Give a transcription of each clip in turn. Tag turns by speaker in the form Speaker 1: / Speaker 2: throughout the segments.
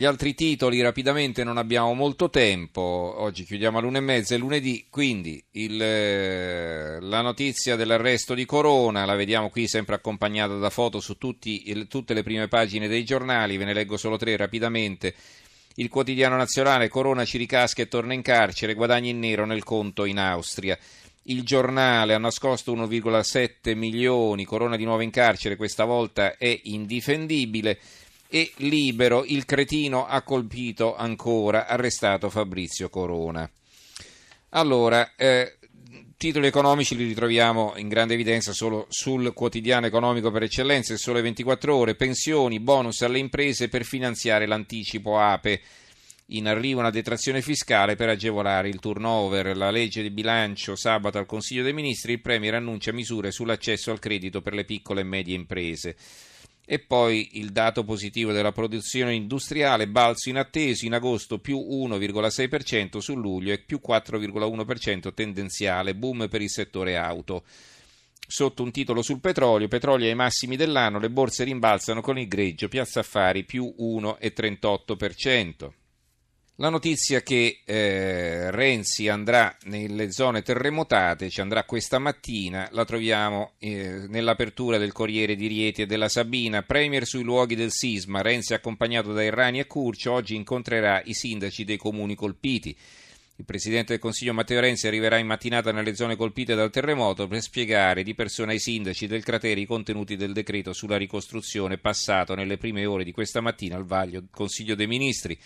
Speaker 1: Gli altri titoli rapidamente non abbiamo molto tempo, oggi chiudiamo all'una e mezza, è lunedì, quindi il, eh, la notizia dell'arresto di Corona, la vediamo qui sempre accompagnata da foto su tutti, il, tutte le prime pagine dei giornali, ve ne leggo solo tre rapidamente. Il quotidiano nazionale, Corona ci ricasca e torna in carcere, guadagni in nero nel conto in Austria. Il giornale ha nascosto 1,7 milioni, Corona di nuovo in carcere, questa volta è indifendibile e libero il cretino ha colpito ancora, arrestato Fabrizio Corona. Allora, eh, titoli economici li ritroviamo in grande evidenza solo sul quotidiano economico per eccellenza, il sole 24 ore, pensioni, bonus alle imprese per finanziare l'anticipo APE. In arrivo una detrazione fiscale per agevolare il turnover. La legge di bilancio sabato al Consiglio dei Ministri, il Premier annuncia misure sull'accesso al credito per le piccole e medie imprese. E poi il dato positivo della produzione industriale, balzo inatteso, in agosto più 1,6% su luglio e più 4,1% tendenziale, boom per il settore auto. Sotto un titolo sul petrolio, petrolio ai massimi dell'anno, le borse rimbalzano con il greggio, piazza affari più 1,38%. La notizia che eh, Renzi andrà nelle zone terremotate, ci andrà questa mattina, la troviamo eh, nell'apertura del Corriere di Rieti e della Sabina. Premier sui luoghi del sisma, Renzi accompagnato da Errani e Curcio, oggi incontrerà i sindaci dei comuni colpiti. Il Presidente del Consiglio Matteo Renzi arriverà in mattinata nelle zone colpite dal terremoto per spiegare di persona ai sindaci del cratere i contenuti del decreto sulla ricostruzione passato nelle prime ore di questa mattina al vaglio Consiglio dei Ministri.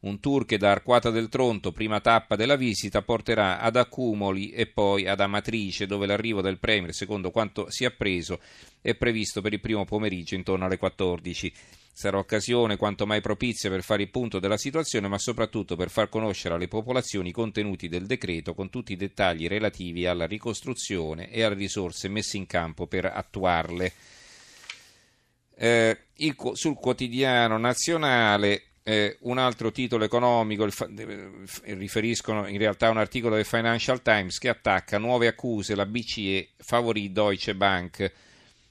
Speaker 1: Un tour che da Arquata del Tronto, prima tappa della visita, porterà ad Accumoli e poi ad Amatrice, dove l'arrivo del Premier, secondo quanto si è appreso, è previsto per il primo pomeriggio intorno alle 14. Sarà occasione quanto mai propizia per fare il punto della situazione, ma soprattutto per far conoscere alle popolazioni i contenuti del decreto con tutti i dettagli relativi alla ricostruzione e alle risorse messe in campo per attuarle. Eh, il, sul quotidiano nazionale eh, un altro titolo economico, riferiscono in realtà a un articolo del Financial Times che attacca nuove accuse, la BCE favorì Deutsche Bank,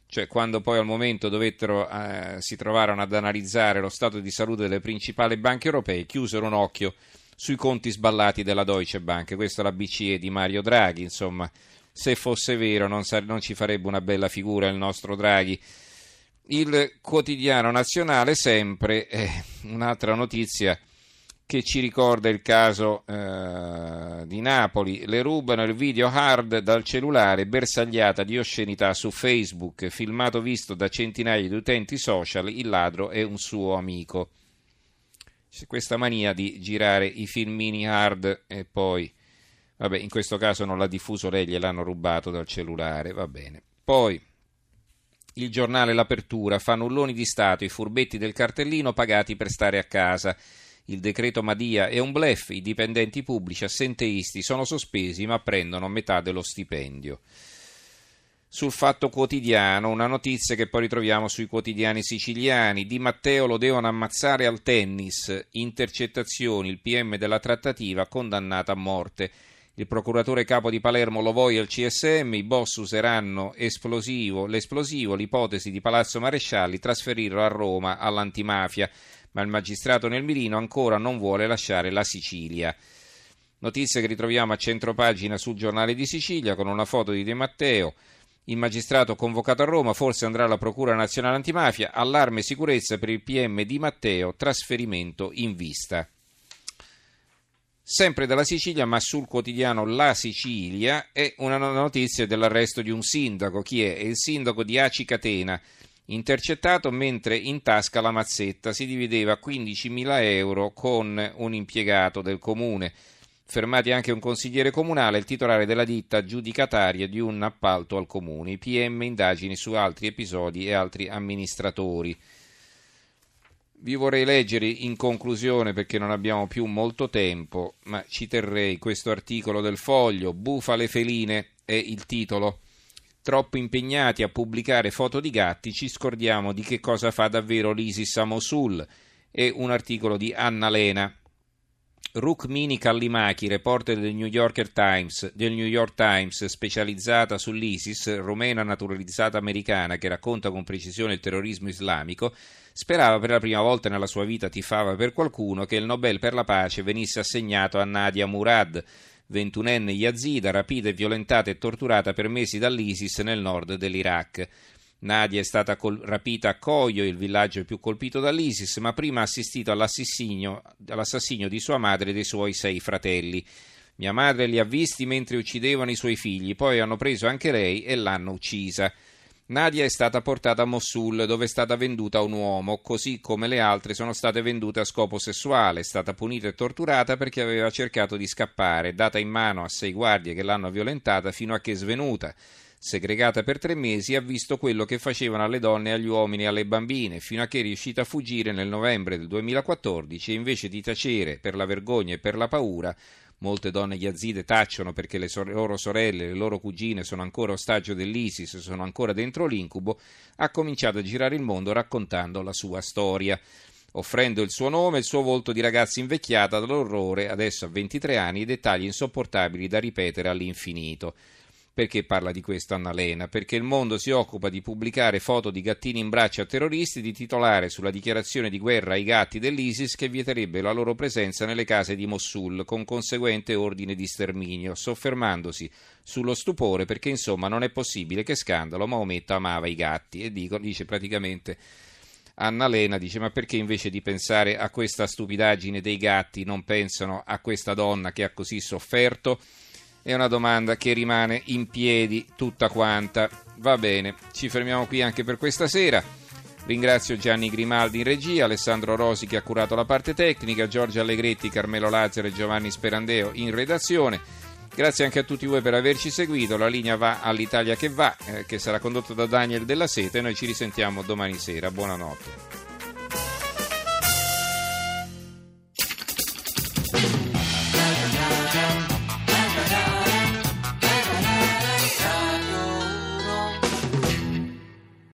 Speaker 1: cioè quando poi al momento dovettero, eh, si trovarono ad analizzare lo stato di salute delle principali banche europee, chiusero un occhio sui conti sballati della Deutsche Bank, questa è la BCE di Mario Draghi, insomma, se fosse vero non, sa- non ci farebbe una bella figura il nostro Draghi. Il quotidiano nazionale sempre, eh, un'altra notizia che ci ricorda il caso eh, di Napoli, le rubano il video hard dal cellulare bersagliata di oscenità su Facebook, filmato visto da centinaia di utenti social, il ladro è un suo amico. C'è questa mania di girare i filmini hard e poi, vabbè, in questo caso non l'ha diffuso lei, gliel'hanno rubato dal cellulare, va bene. Poi il giornale L'Apertura, fannulloni di Stato, i furbetti del cartellino pagati per stare a casa. Il decreto Madia è un blef, i dipendenti pubblici assenteisti sono sospesi ma prendono metà dello stipendio. Sul fatto quotidiano, una notizia che poi ritroviamo sui quotidiani siciliani. Di Matteo lo devono ammazzare al tennis. Intercettazioni, il PM della trattativa condannato a morte. Il procuratore capo di Palermo lo vuole al CSM, i boss useranno esplosivo, l'esplosivo, l'ipotesi di Palazzo Marescialli, trasferirlo a Roma all'antimafia, ma il magistrato nel mirino ancora non vuole lasciare la Sicilia. Notizia che ritroviamo a centropagina sul giornale di Sicilia con una foto di De Matteo. Il magistrato convocato a Roma forse andrà alla Procura Nazionale Antimafia, allarme e sicurezza per il PM di Matteo, trasferimento in vista. Sempre dalla Sicilia, ma sul quotidiano La Sicilia, è una notizia dell'arresto di un sindaco. Chi è? È il sindaco di Aci Catena, intercettato mentre in tasca la mazzetta. Si divideva 15.000 euro con un impiegato del comune. Fermati anche un consigliere comunale, il titolare della ditta aggiudicataria di un appalto al comune. I PM indagini su altri episodi e altri amministratori. Vi vorrei leggere in conclusione perché non abbiamo più molto tempo, ma ci terrei questo articolo del Foglio, Bufale feline è il titolo. Troppo impegnati a pubblicare foto di gatti, ci scordiamo di che cosa fa davvero l'ISIS a Mosul. È un articolo di Anna Lena. Rukmini Kallimaki, reporter del New, Times, del New York Times, specializzata sull'ISIS, romena naturalizzata americana che racconta con precisione il terrorismo islamico, sperava per la prima volta nella sua vita tifava per qualcuno che il Nobel per la pace venisse assegnato a Nadia Murad, ventunenne yazida, rapita e violentata e torturata per mesi dall'ISIS nel nord dell'Iraq. Nadia è stata col- rapita a Coio, il villaggio più colpito dall'ISIS, ma prima ha assistito all'assassinio, all'assassinio di sua madre e dei suoi sei fratelli. Mia madre li ha visti mentre uccidevano i suoi figli, poi hanno preso anche lei e l'hanno uccisa. Nadia è stata portata a Mosul, dove è stata venduta a un uomo, così come le altre sono state vendute a scopo sessuale, è stata punita e torturata perché aveva cercato di scappare, data in mano a sei guardie che l'hanno violentata fino a che svenuta segregata per tre mesi, ha visto quello che facevano alle donne, agli uomini e alle bambine, fino a che è riuscita a fuggire nel novembre del 2014 e invece di tacere per la vergogna e per la paura, molte donne yazide tacciono perché le loro sorelle, le loro cugine sono ancora ostaggio dell'ISIS, sono ancora dentro l'incubo, ha cominciato a girare il mondo raccontando la sua storia offrendo il suo nome e il suo volto di ragazza invecchiata dall'orrore, adesso a 23 anni, i dettagli insopportabili da ripetere all'infinito. Perché parla di questo Annalena? Perché il mondo si occupa di pubblicare foto di gattini in braccio a terroristi, di titolare sulla dichiarazione di guerra ai gatti dell'ISIS che vieterebbe la loro presenza nelle case di Mosul, con conseguente ordine di sterminio, soffermandosi sullo stupore perché insomma non è possibile che scandalo Maometto amava i gatti e dico, dice praticamente Annalena dice ma perché invece di pensare a questa stupidaggine dei gatti non pensano a questa donna che ha così sofferto? È una domanda che rimane in piedi tutta quanta. Va bene, ci fermiamo qui anche per questa sera. Ringrazio Gianni Grimaldi in regia, Alessandro Rosi che ha curato la parte tecnica, Giorgio Allegretti, Carmelo Lazzaro e Giovanni Sperandeo in redazione. Grazie anche a tutti voi per averci seguito. La linea va all'Italia che va, eh, che sarà condotta da Daniel Della Sete. Noi ci risentiamo domani sera. Buonanotte.